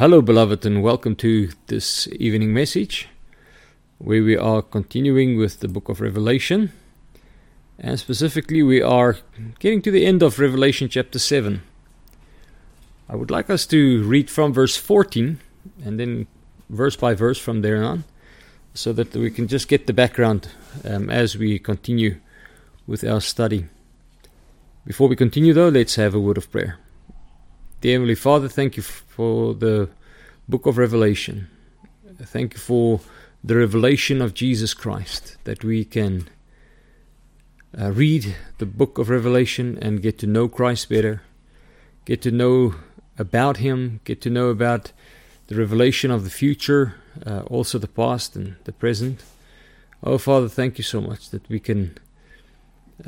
Hello, beloved, and welcome to this evening message where we are continuing with the book of Revelation. And specifically, we are getting to the end of Revelation chapter 7. I would like us to read from verse 14 and then verse by verse from there on so that we can just get the background um, as we continue with our study. Before we continue, though, let's have a word of prayer. Dear Heavenly Father, thank you for the book of Revelation. Thank you for the revelation of Jesus Christ, that we can uh, read the book of Revelation and get to know Christ better, get to know about Him, get to know about the revelation of the future, uh, also the past and the present. Oh, Father, thank you so much that we can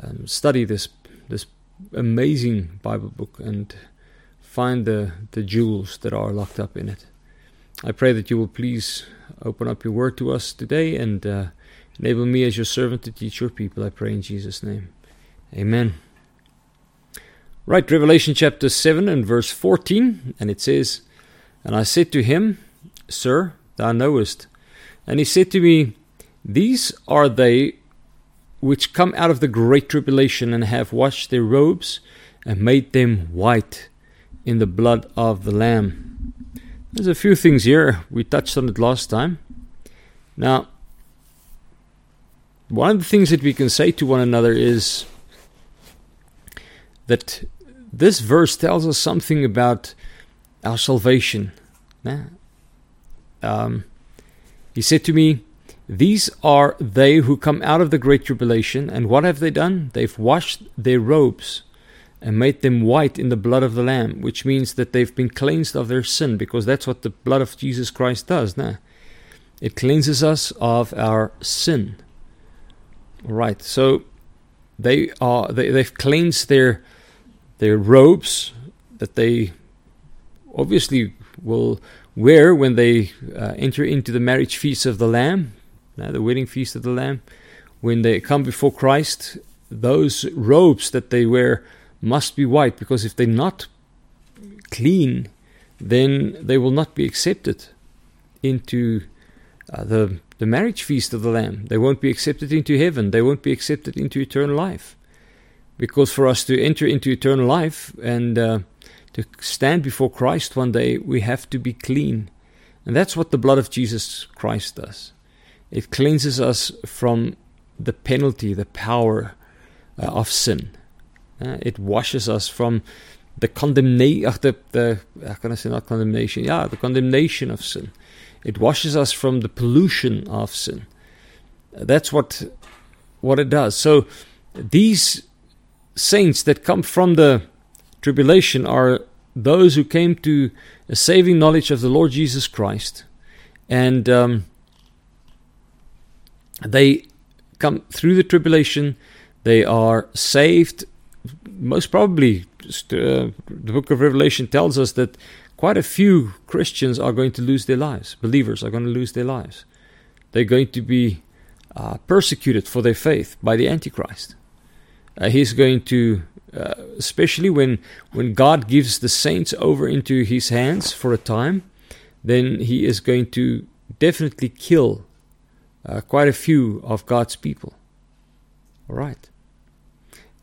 um, study this this amazing Bible book and find the, the jewels that are locked up in it. I pray that you will please open up your word to us today and uh, enable me as your servant to teach your people. I pray in Jesus' name. Amen. Right, Revelation chapter 7 and verse 14, and it says, And I said to him, Sir, thou knowest. And he said to me, These are they which come out of the great tribulation and have washed their robes and made them white in the blood of the Lamb. There's a few things here. We touched on it last time. Now, one of the things that we can say to one another is that this verse tells us something about our salvation. Um, he said to me, These are they who come out of the great tribulation, and what have they done? They've washed their robes and made them white in the blood of the Lamb, which means that they've been cleansed of their sin, because that's what the blood of Jesus Christ does. Nah? It cleanses us of our sin. Right. So they are they, they've cleansed their their robes that they obviously will wear when they uh, enter into the marriage feast of the Lamb, uh, the wedding feast of the Lamb. When they come before Christ, those robes that they wear must be white because if they're not clean, then they will not be accepted into uh, the the marriage feast of the Lamb. They won't be accepted into heaven. They won't be accepted into eternal life. Because for us to enter into eternal life and uh, to stand before Christ one day, we have to be clean. And that's what the blood of Jesus Christ does. It cleanses us from the penalty, the power uh, of sin. Uh, it washes us from the condemnation, the, the, how can I say not condemnation? Yeah, the condemnation of sin. It washes us from the pollution of sin. That's what what it does. So these saints that come from the tribulation are those who came to a saving knowledge of the Lord Jesus Christ, and um, they come through the tribulation. They are saved most probably, uh, the book of Revelation tells us that quite a few Christians are going to lose their lives. Believers are going to lose their lives. They're going to be uh, persecuted for their faith by the Antichrist. Uh, he's going to, uh, especially when when God gives the saints over into His hands for a time, then He is going to definitely kill uh, quite a few of God's people. All right.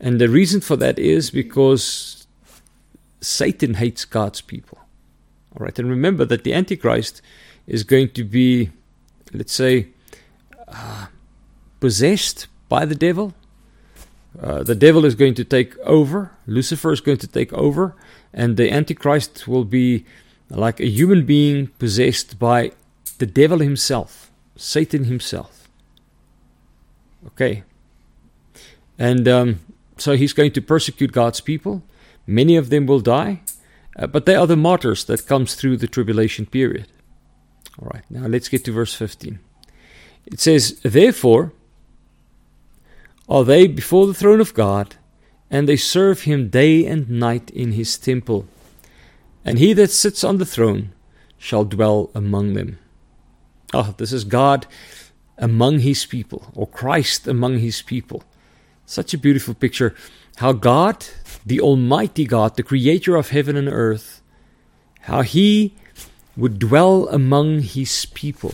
And the reason for that is because Satan hates God's people. All right, and remember that the Antichrist is going to be, let's say, uh, possessed by the devil. Uh, the devil is going to take over. Lucifer is going to take over, and the Antichrist will be like a human being possessed by the devil himself, Satan himself. Okay, and um, so he's going to persecute God's people. Many of them will die, uh, but they are the martyrs that comes through the tribulation period. All right, now let's get to verse 15. It says, Therefore are they before the throne of God, and they serve him day and night in his temple. And he that sits on the throne shall dwell among them. Oh, this is God among his people, or Christ among his people. Such a beautiful picture. How God, the Almighty God, the creator of heaven and earth, how He would dwell among his people.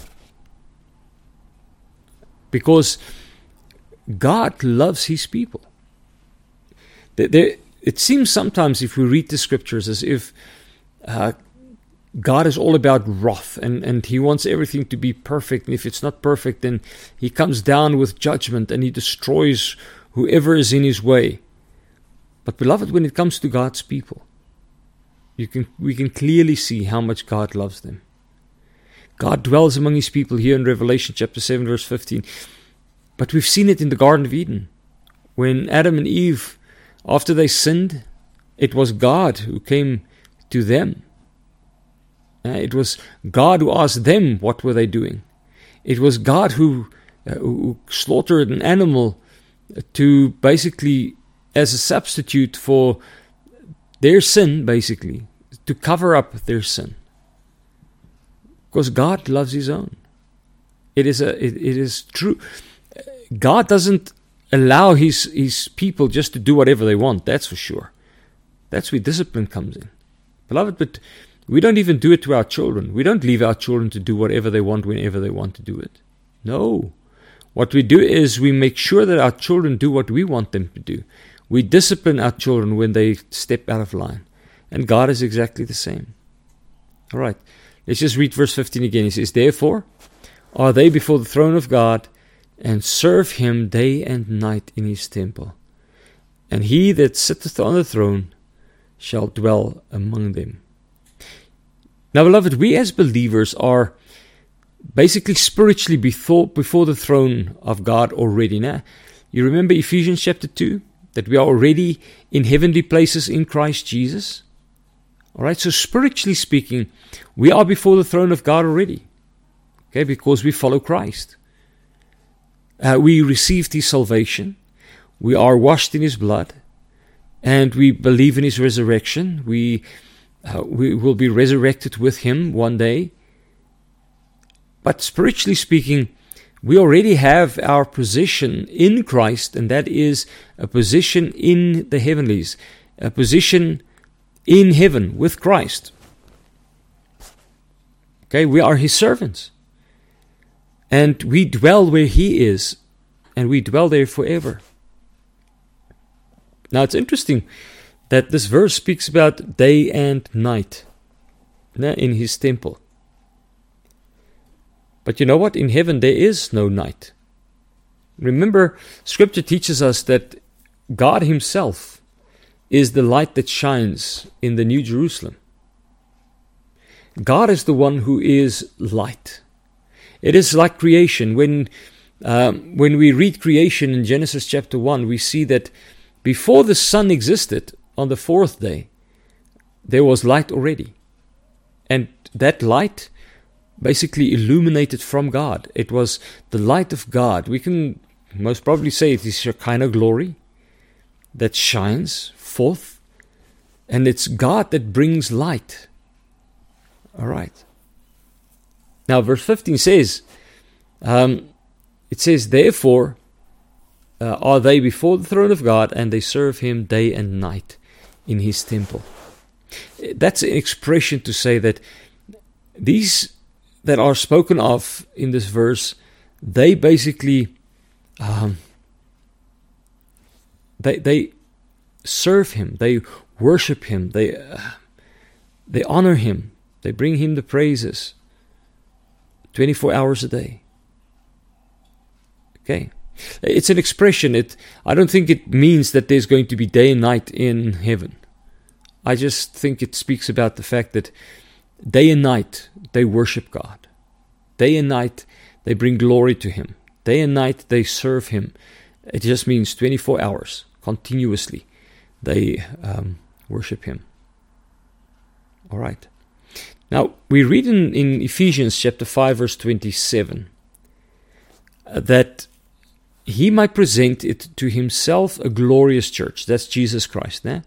Because God loves his people. There, it seems sometimes, if we read the scriptures, as if uh, God is all about wrath and, and he wants everything to be perfect. And if it's not perfect, then he comes down with judgment and he destroys whoever is in his way. But, beloved, when it comes to God's people, you can, we can clearly see how much God loves them. God dwells among his people here in Revelation chapter 7, verse 15. But we've seen it in the Garden of Eden. When Adam and Eve, after they sinned, it was God who came to them. Uh, it was God who asked them what were they doing. It was God who, uh, who slaughtered an animal to basically as a substitute for their sin, basically, to cover up their sin. Because God loves His own. It is a it, it is true. God doesn't allow his his people just to do whatever they want, that's for sure. That's where discipline comes in. Beloved, but we don't even do it to our children. We don't leave our children to do whatever they want whenever they want to do it. No. What we do is we make sure that our children do what we want them to do. We discipline our children when they step out of line. And God is exactly the same. All right. Let's just read verse 15 again. He says, Therefore, are they before the throne of God and serve him day and night in his temple. And he that sitteth on the throne shall dwell among them. Now, beloved, we as believers are basically spiritually before, before the throne of God already. Now, you remember Ephesians chapter 2? That we are already in heavenly places in Christ Jesus? All right, so spiritually speaking, we are before the throne of God already. Okay, because we follow Christ. Uh, we received his salvation. We are washed in his blood. And we believe in his resurrection. We, uh, we will be resurrected with him one day. But spiritually speaking, we already have our position in Christ, and that is a position in the heavenlies, a position in heaven with Christ. Okay, we are his servants. And we dwell where He is, and we dwell there forever. Now it's interesting that this verse speaks about day and night in His temple. But you know what? In heaven there is no night. Remember, Scripture teaches us that God Himself is the light that shines in the New Jerusalem. God is the one who is light. It is like creation. When, um, when we read creation in Genesis chapter 1, we see that before the sun existed on the fourth day, there was light already. And that light basically illuminated from God. It was the light of God. We can most probably say it is your Shekinah glory that shines forth, and it's God that brings light. All right. Now, verse 15 says, um, it says, Therefore uh, are they before the throne of God, and they serve him day and night in his temple. That's an expression to say that these that are spoken of in this verse, they basically um, they they serve him, they worship him, they uh, they honor him, they bring him the praises. 24 hours a day. Okay. It's an expression. It I don't think it means that there's going to be day and night in heaven. I just think it speaks about the fact that day and night they worship God. Day and night they bring glory to him. Day and night they serve him. It just means 24 hours continuously they um, worship him. All right. Now, we read in, in Ephesians chapter 5, verse 27, uh, that he might present it to himself a glorious church. That's Jesus Christ. Eh?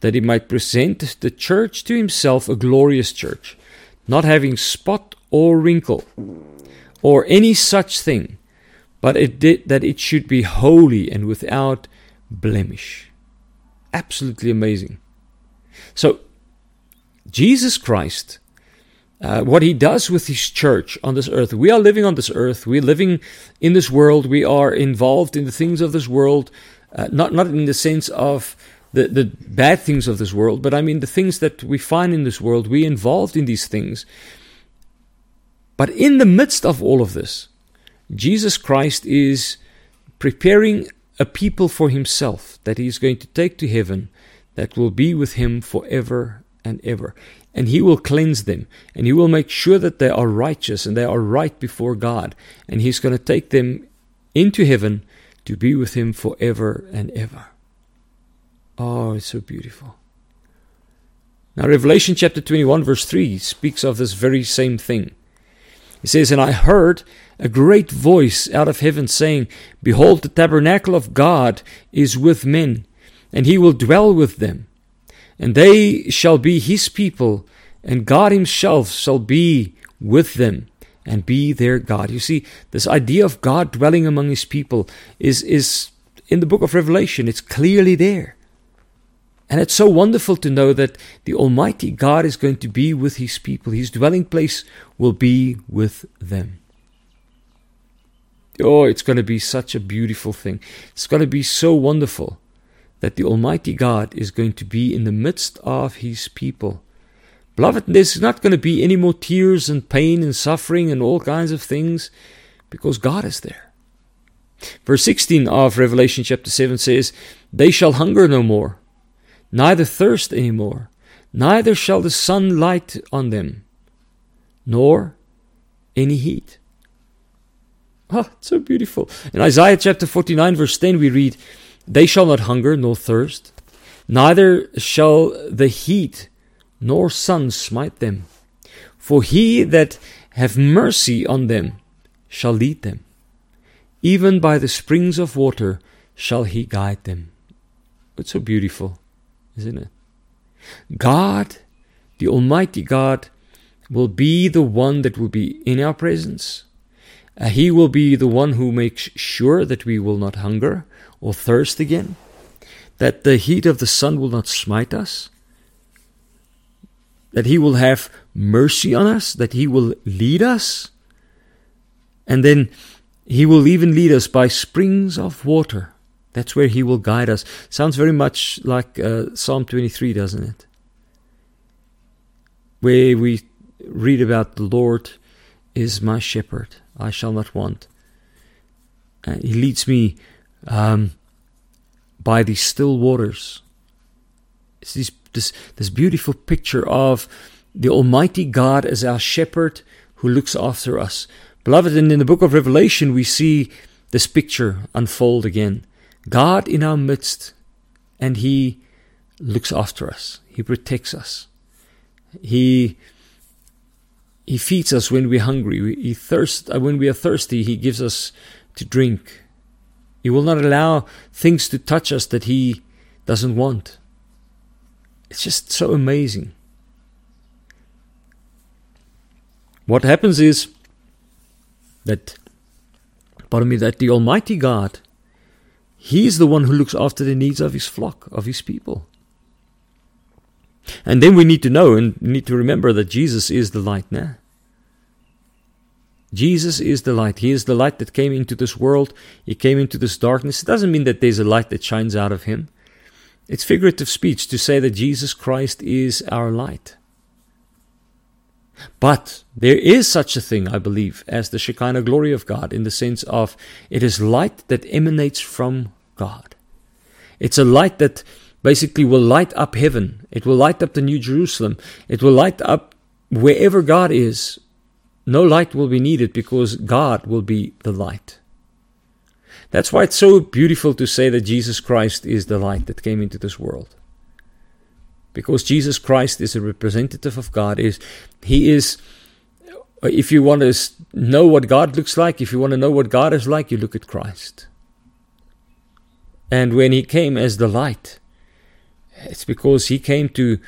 That he might present the church to himself a glorious church, not having spot or wrinkle or any such thing, but it did, that it should be holy and without blemish. Absolutely amazing. So, Jesus Christ uh, what he does with his church on this earth. We are living on this earth. We're living in this world. We are involved in the things of this world, uh, not not in the sense of the, the bad things of this world, but I mean the things that we find in this world. We're involved in these things. But in the midst of all of this, Jesus Christ is preparing a people for himself that he is going to take to heaven that will be with him forever and ever and he will cleanse them and he will make sure that they are righteous and they are right before God and he's going to take them into heaven to be with him forever and ever. Oh, it's so beautiful. Now, Revelation chapter 21, verse 3 speaks of this very same thing. It says, And I heard a great voice out of heaven saying, Behold, the tabernacle of God is with men, and he will dwell with them and they shall be his people, and God himself shall be with them and be their God. You see, this idea of God dwelling among his people is, is in the book of Revelation, it's clearly there. And it's so wonderful to know that the Almighty God is going to be with his people. His dwelling place will be with them. Oh, it's going to be such a beautiful thing. It's going to be so wonderful that the Almighty God is going to be in the midst of His people. Beloved, there's not going to be any more tears and pain and suffering and all kinds of things because God is there. Verse 16 of Revelation chapter 7 says, They shall hunger no more, neither thirst any more, neither shall the sun light on them, nor any heat. Ah, oh, so beautiful. In Isaiah chapter 49, verse 10, we read, they shall not hunger nor thirst, neither shall the heat nor sun smite them. For he that have mercy on them shall lead them. Even by the springs of water shall he guide them. It's so beautiful, it? God, the Almighty God, will be the one that will be in our presence. Uh, he will be the one who makes sure that we will not hunger or thirst again, that the heat of the sun will not smite us, that He will have mercy on us, that He will lead us, and then He will even lead us by springs of water. That's where He will guide us. Sounds very much like uh, Psalm 23, doesn't it? Where we read about the Lord is my shepherd, I shall not want. Uh, he leads me um, by these still waters. It's this, this, this beautiful picture of the Almighty God as our shepherd who looks after us. Beloved, and in the book of Revelation, we see this picture unfold again. God in our midst, and He looks after us, He protects us. He he feeds us when we're hungry. He thirst uh, when we are thirsty. He gives us to drink. He will not allow things to touch us that He doesn't want. It's just so amazing. What happens is that, pardon me, that the Almighty God, He is the one who looks after the needs of His flock, of His people. And then we need to know and need to remember that Jesus is the light now. Jesus is the light. He is the light that came into this world. He came into this darkness. It doesn't mean that there's a light that shines out of him. It's figurative speech to say that Jesus Christ is our light. But there is such a thing, I believe, as the Shekinah glory of God, in the sense of it is light that emanates from God. It's a light that basically will light up heaven. It will light up the New Jerusalem. It will light up wherever God is no light will be needed because God will be the light. That's why it's so beautiful to say that Jesus Christ is the light that came into this world. Because Jesus Christ is a representative of God. Is He is if you want to know what God looks like, if you want to know what God is like, you look at Christ. And when he came as the light, it's because he came to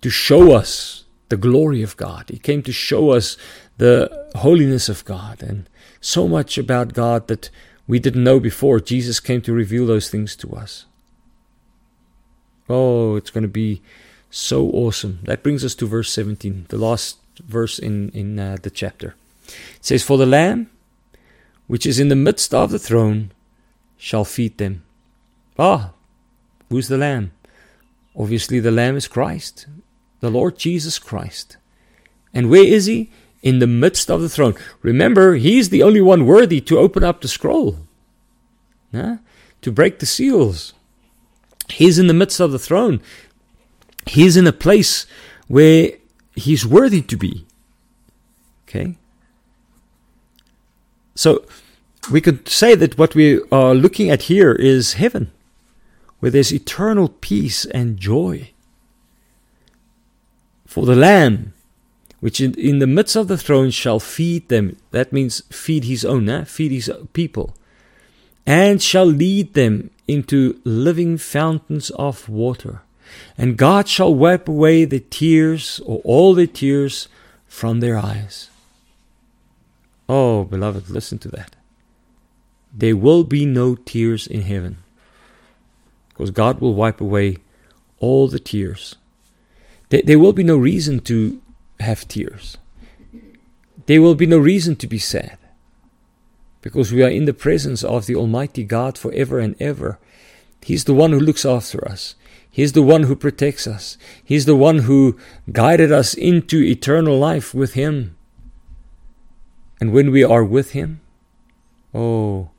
to show us the glory of God. He came to show us the holiness of God and so much about God that we didn't know before. Jesus came to reveal those things to us. Oh, it's going to be so awesome. That brings us to verse 17, the last verse in in uh, the chapter. It says, "For the Lamb, which is in the midst of the throne, shall feed them." Ah, who's the Lamb? Obviously, the Lamb is Christ, the Lord Jesus Christ. And where is He? In the midst of the throne. Remember, He's the only one worthy to open up the scroll, huh? to break the seals. He's in the midst of the throne. He's in a place where He's worthy to be. Okay? So, we could say that what we are looking at here is heaven, where there's eternal peace and joy. For the Lamb, which in, in the midst of the throne shall feed them, that means feed his own, eh? feed his people, and shall lead them into living fountains of water. And God shall wipe away the tears, or all the tears, from their eyes. Oh, beloved, listen to that. There will be no tears in heaven. Because God will wipe away all the tears. There, there will be no reason to have tears. There will be no reason to be sad. Because we are in the presence of the Almighty God forever and ever. He's the one who looks after us. He's the one who protects us. He's the one who guided us into eternal life with Him. And when we are with Him, oh,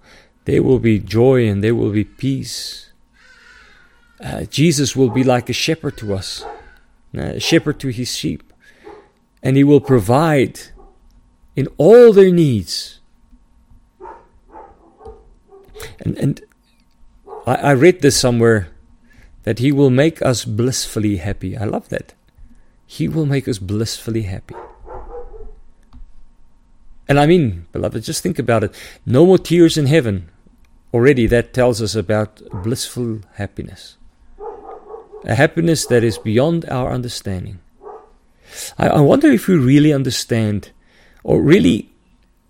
there will be joy and there will be peace. Uh, Jesus will be like a shepherd to us, a shepherd to His sheep, and He will provide in all their needs. And, and I, I read this somewhere that He will make us blissfully happy. I love that. He will make us blissfully happy. And I mean, beloved, just think about it. No more tears in heaven. Already that tells us about blissful happiness. A happiness that is beyond our understanding. I, I wonder if we really understand, or really,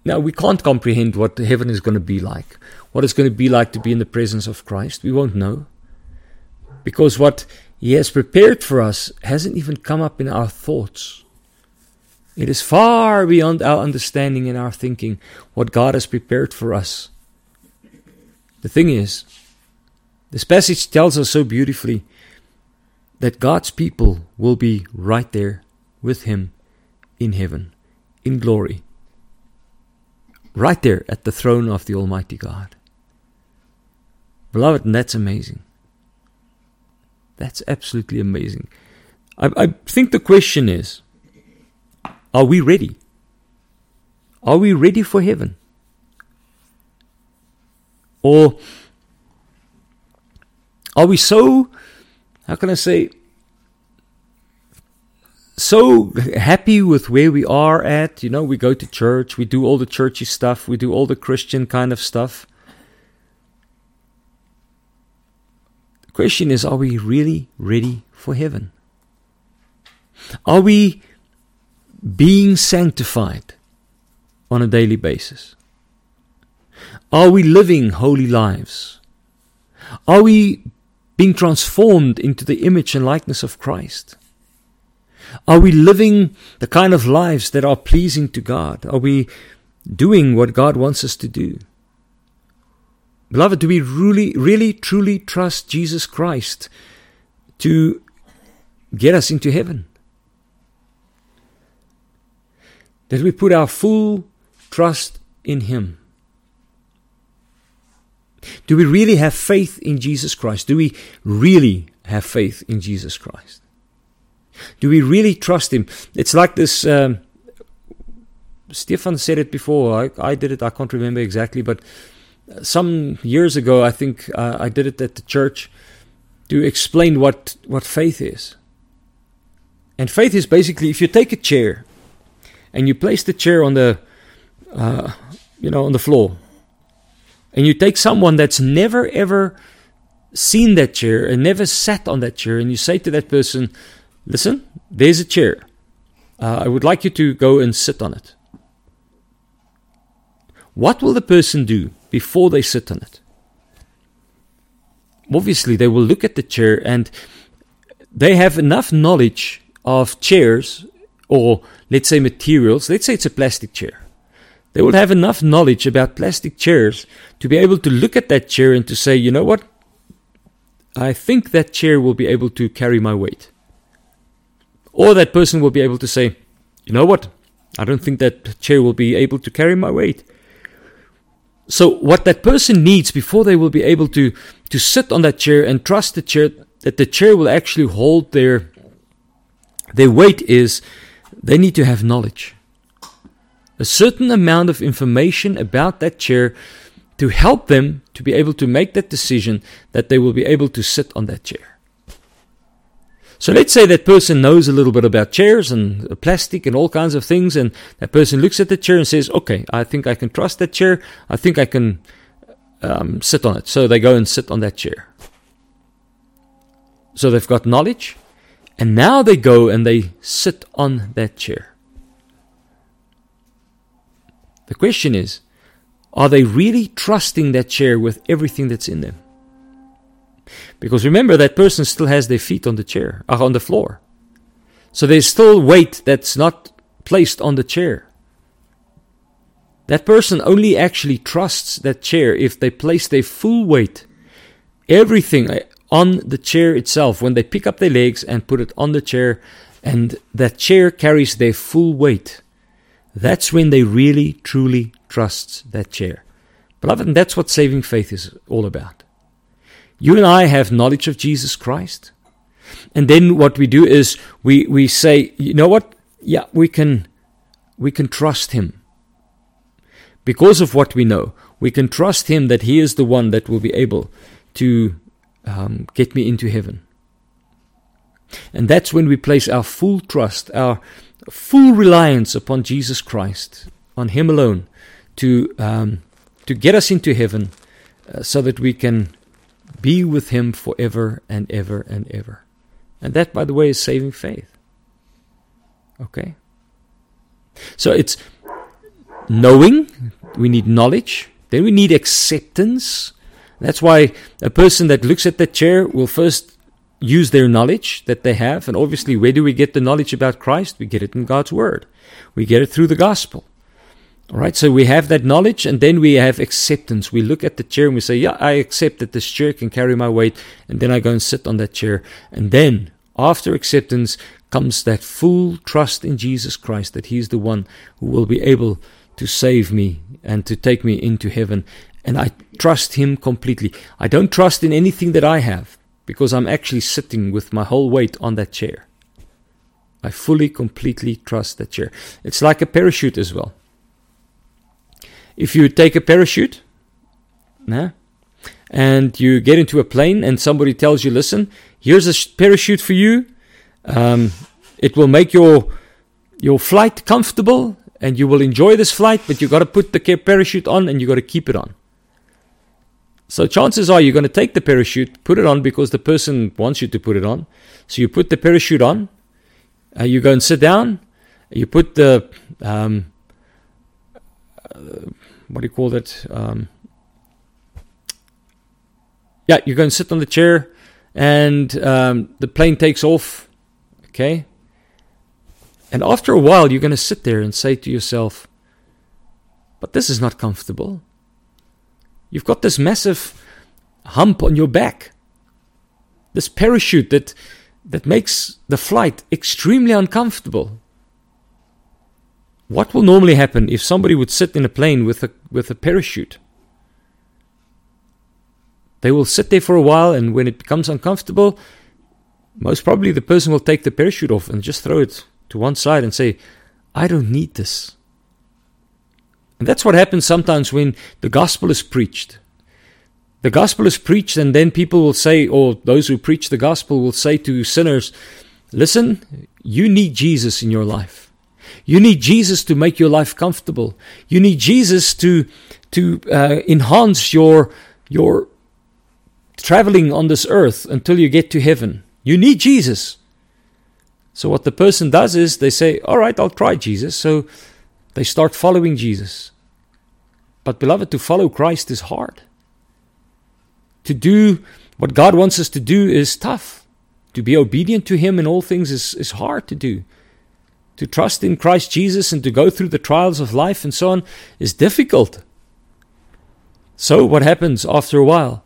now we can't comprehend what heaven is going to be like. What it's going to be like to be in the presence of Christ. We won't know. Because what He has prepared for us hasn't even come up in our thoughts. It is far beyond our understanding and our thinking what God has prepared for us. The thing is, this passage tells us so beautifully that God's people will be right there with Him in heaven, in glory, right there at the throne of the Almighty God. Beloved, and that's amazing. That's absolutely amazing. I, I think the question is are we ready? Are we ready for heaven? Or are we so, how can I say, so happy with where we are at? You know, we go to church, we do all the churchy stuff, we do all the Christian kind of stuff. Question is are we really ready for heaven? Are we being sanctified on a daily basis? Are we living holy lives? Are we being transformed into the image and likeness of Christ? Are we living the kind of lives that are pleasing to God? Are we doing what God wants us to do? Beloved, do we really, really, truly trust Jesus Christ to get us into heaven? that we put our full trust in Him. Do we really have faith in Jesus Christ? Do we really have faith in Jesus Christ? Do we really trust Him? It's like this. Um, Stefan said it before. I, I did it. I can't remember exactly, but some years ago, I think uh, I did it at the church to explain what what faith is. And faith is basically if you take a chair and you place the chair on the, uh, you know, on the floor, and you take someone that's never ever seen that chair and never sat on that chair, and you say to that person, "Listen, there's a chair. Uh, I would like you to go and sit on it." What will the person do before they sit on it? Obviously, they will look at the chair and they have enough knowledge of chairs or let's say materials, let's say it's a plastic chair. They will have enough knowledge about plastic chairs to be able to look at that chair and to say, you know what? I think that chair will be able to carry my weight. Or that person will be able to say, you know what? I don't think that chair will be able to carry my weight. So, what that person needs before they will be able to, to sit on that chair and trust the chair, that the chair will actually hold their, their weight, is they need to have knowledge. A certain amount of information about that chair to help them to be able to make that decision that they will be able to sit on that chair. So let's say that person knows a little bit about chairs and plastic and all kinds of things, and that person looks at the chair and says, Okay, I think I can trust that chair. I think I can um, sit on it. So they go and sit on that chair. So they've got knowledge, and now they go and they sit on that chair. The question is, are they really trusting that chair with everything that's in them? Because remember, that person still has their feet on the chair, uh, on the floor. So there's still weight that's not placed on the chair. That person only actually trusts that chair if they place their full weight, everything uh, on the chair itself, when they pick up their legs and put it on the chair, and that chair carries their full weight. That's when they really, truly trust that chair. Beloved, that's what saving faith is all about. You and I have knowledge of Jesus Christ. And then what we do is we, we say, you know what? Yeah, we can we can trust him. Because of what we know, we can trust him that he is the one that will be able to um, get me into heaven. And that's when we place our full trust, our full reliance upon Jesus Christ, on Him alone, to um, to get us into heaven, uh, so that we can be with him forever and ever and ever. And that, by the way, is saving faith. Okay? So it's knowing, we need knowledge, then we need acceptance. That's why a person that looks at the chair will first use their knowledge that they have. And obviously, where do we get the knowledge about Christ? We get it in God's Word, we get it through the gospel. All right, so we have that knowledge and then we have acceptance. We look at the chair and we say, Yeah, I accept that this chair can carry my weight. And then I go and sit on that chair. And then, after acceptance, comes that full trust in Jesus Christ that He's the one who will be able to save me and to take me into heaven. And I trust Him completely. I don't trust in anything that I have because I'm actually sitting with my whole weight on that chair. I fully, completely trust that chair. It's like a parachute as well. If you take a parachute, nah, and you get into a plane and somebody tells you, listen, here's a parachute for you. Um, it will make your your flight comfortable and you will enjoy this flight, but you got to put the parachute on and you got to keep it on. So chances are you're going to take the parachute, put it on because the person wants you to put it on. So you put the parachute on, uh, you go and sit down, you put the um, uh, what do you call that? Um, yeah, you go and sit on the chair, and um, the plane takes off. Okay. And after a while, you're going to sit there and say to yourself, but this is not comfortable. You've got this massive hump on your back, this parachute that, that makes the flight extremely uncomfortable. What will normally happen if somebody would sit in a plane with a, with a parachute? They will sit there for a while, and when it becomes uncomfortable, most probably the person will take the parachute off and just throw it to one side and say, I don't need this. And that's what happens sometimes when the gospel is preached. The gospel is preached, and then people will say, or those who preach the gospel will say to sinners, Listen, you need Jesus in your life. You need Jesus to make your life comfortable. You need Jesus to to uh, enhance your your traveling on this earth until you get to heaven. You need Jesus. So what the person does is they say, "All right, I'll try Jesus." So they start following Jesus. But beloved, to follow Christ is hard. To do what God wants us to do is tough. To be obedient to Him in all things is, is hard to do to trust in Christ Jesus and to go through the trials of life and so on is difficult. So, what happens after a while?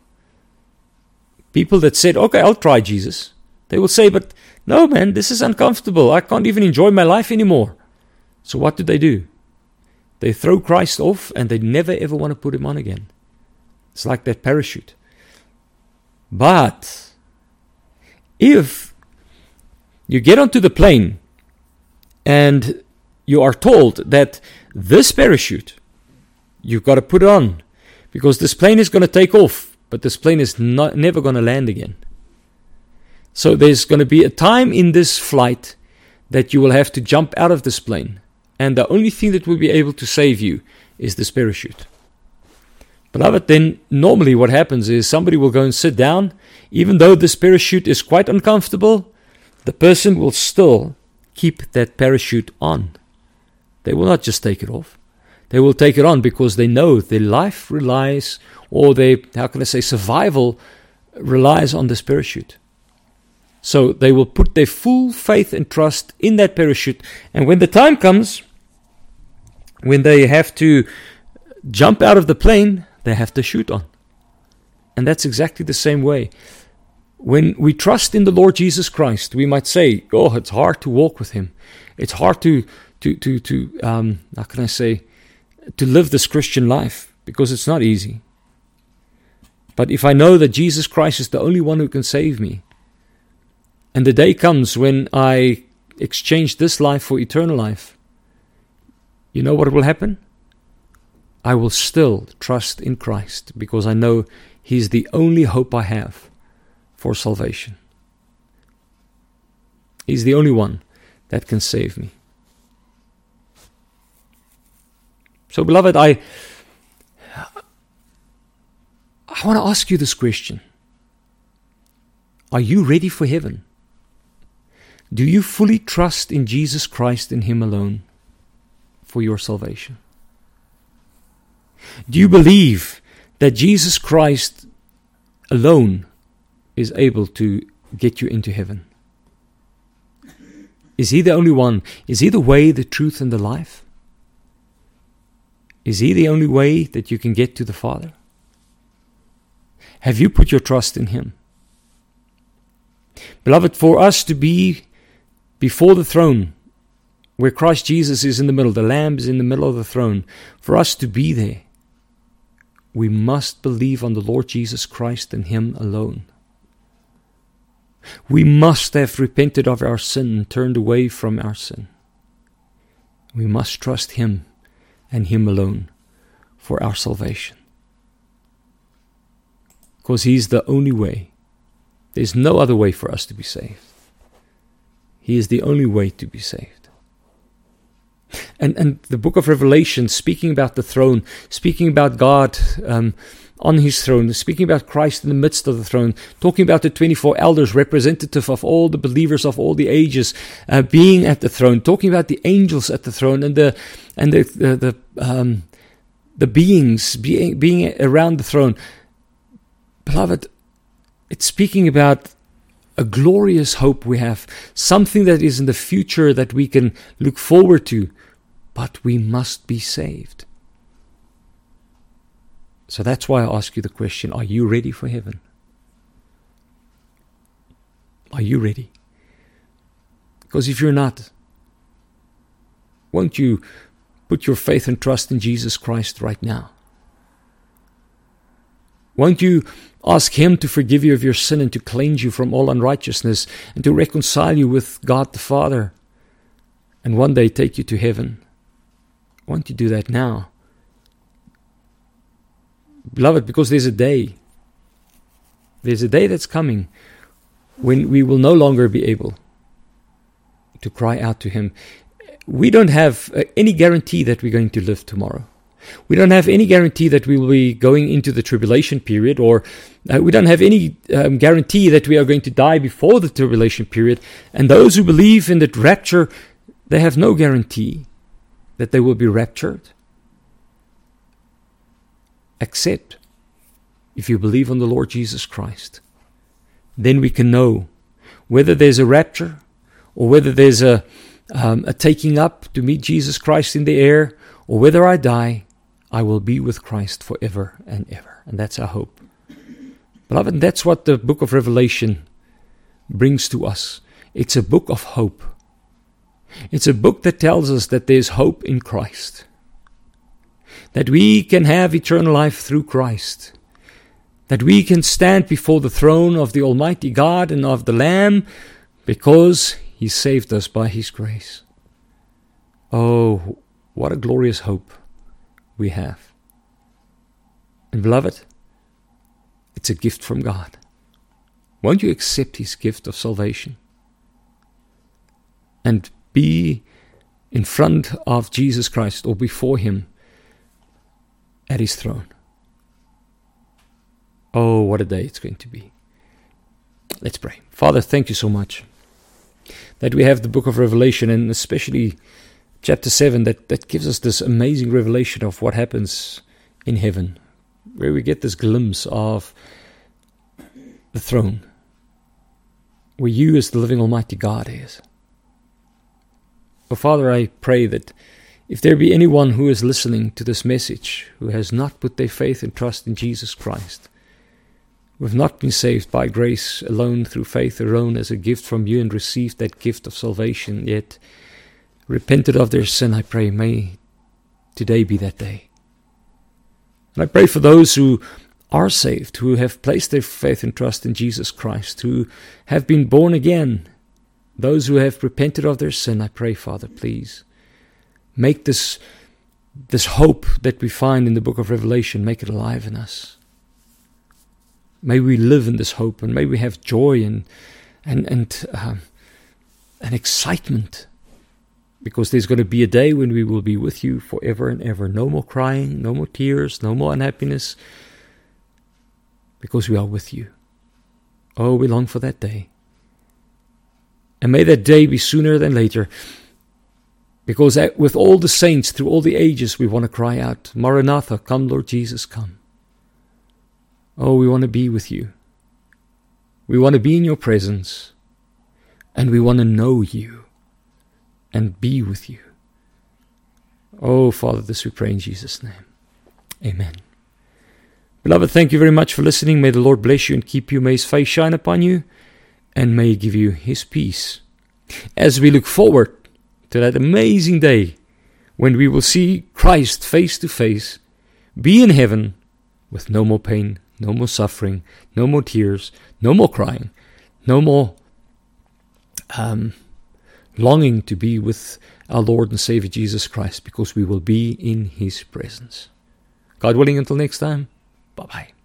People that said, Okay, I'll try Jesus, they will say, But no, man, this is uncomfortable. I can't even enjoy my life anymore. So, what do they do? They throw Christ off and they never ever want to put him on again. It's like that parachute. But if you get onto the plane and you are told that this parachute, you've got to put it on because this plane is going to take off, but this plane is not, never going to land again. So there's going to be a time in this flight that you will have to jump out of this plane. And the only thing that will be able to save you is this parachute. Beloved, then normally what happens is somebody will go and sit down. Even though this parachute is quite uncomfortable, the person will still keep that parachute on. They will not just take it off. They will take it on because they know their life relies, or their, how can I say, survival relies on this parachute. So they will put their full faith and trust in that parachute. And when the time comes, when they have to jump out of the plane, they have to shoot on. And that's exactly the same way. When we trust in the Lord Jesus Christ, we might say, "Oh, it's hard to walk with Him. It's hard to to to to um, how can I say to live this Christian life because it's not easy." But if I know that Jesus Christ is the only one who can save me, and the day comes when I exchange this life for eternal life, you know what will happen? I will still trust in Christ because I know He's the only hope I have for salvation. He's the only one that can save me. So, beloved, I, I want to ask you this question Are you ready for heaven? Do you fully trust in Jesus Christ and Him alone for your salvation? Do you believe that Jesus Christ alone is able to get you into heaven? Is He the only one? Is He the way, the truth, and the life? Is He the only way that you can get to the Father? Have you put your trust in Him? Beloved, for us to be before the throne, where Christ Jesus is in the middle, the Lamb is in the middle of the throne, for us to be there, we must believe on the Lord Jesus Christ and Him alone. We must have repented of our sin and turned away from our sin. We must trust Him and Him alone for our salvation. Because He's the only way. There's no other way for us to be saved. He is the only way to be saved. And, and the book of Revelation, speaking about the throne, speaking about God um, on his throne, speaking about Christ in the midst of the throne, talking about the 24 elders, representative of all the believers of all the ages, uh, being at the throne, talking about the angels at the throne and the, and the, the, the, um, the beings being, being around the throne. Beloved, it's speaking about a glorious hope we have, something that is in the future that we can look forward to, but we must be saved. So that's why I ask you the question Are you ready for heaven? Are you ready? Because if you're not, won't you put your faith and trust in Jesus Christ right now? Won't you ask Him to forgive you of your sin and to cleanse you from all unrighteousness and to reconcile you with God the Father and one day take you to heaven? Won't you do that now? Beloved, because there's a day, there's a day that's coming when we will no longer be able to cry out to Him. We don't have uh, any guarantee that we're going to live tomorrow. We don't have any guarantee that we will be going into the tribulation period, or uh, we don't have any um, guarantee that we are going to die before the tribulation period. And those who believe in the rapture, they have no guarantee that they will be raptured, except if you believe on the Lord Jesus Christ. Then we can know whether there's a rapture or whether there's a um, a taking up to meet Jesus Christ in the air, or whether I die, I will be with Christ forever and ever. And that's our hope. Beloved, that's what the book of Revelation brings to us. It's a book of hope. It's a book that tells us that there's hope in Christ, that we can have eternal life through Christ, that we can stand before the throne of the Almighty God and of the Lamb because He saved us by His grace. Oh, what a glorious hope we have. And beloved, it's a gift from God. Won't you accept His gift of salvation? And be in front of Jesus Christ or before Him at His throne. Oh, what a day it's going to be. Let's pray. Father, thank you so much that we have the book of Revelation and especially chapter 7 that, that gives us this amazing revelation of what happens in heaven, where we get this glimpse of the throne, where you, as the living Almighty God, is. Oh, Father, I pray that if there be anyone who is listening to this message who has not put their faith and trust in Jesus Christ, who have not been saved by grace alone through faith alone as a gift from you and received that gift of salvation, yet repented of their sin, I pray, may today be that day. And I pray for those who are saved, who have placed their faith and trust in Jesus Christ, who have been born again, those who have repented of their sin, I pray, Father, please make this, this hope that we find in the book of Revelation, make it alive in us. May we live in this hope and may we have joy and, and, and, uh, and excitement because there's going to be a day when we will be with you forever and ever. No more crying, no more tears, no more unhappiness, because we are with you. Oh, we long for that day. And may that day be sooner than later, because with all the saints through all the ages, we want to cry out, Maranatha, come, Lord Jesus, come. Oh, we want to be with you. We want to be in your presence, and we want to know you and be with you. Oh, Father, this we pray in Jesus' name. Amen. Beloved, thank you very much for listening. May the Lord bless you and keep you. May his face shine upon you, and may he give you his peace. As we look forward to that amazing day when we will see Christ face to face, be in heaven with no more pain, no more suffering, no more tears, no more crying, no more um, longing to be with our Lord and Savior Jesus Christ because we will be in His presence. God willing, until next time, bye bye.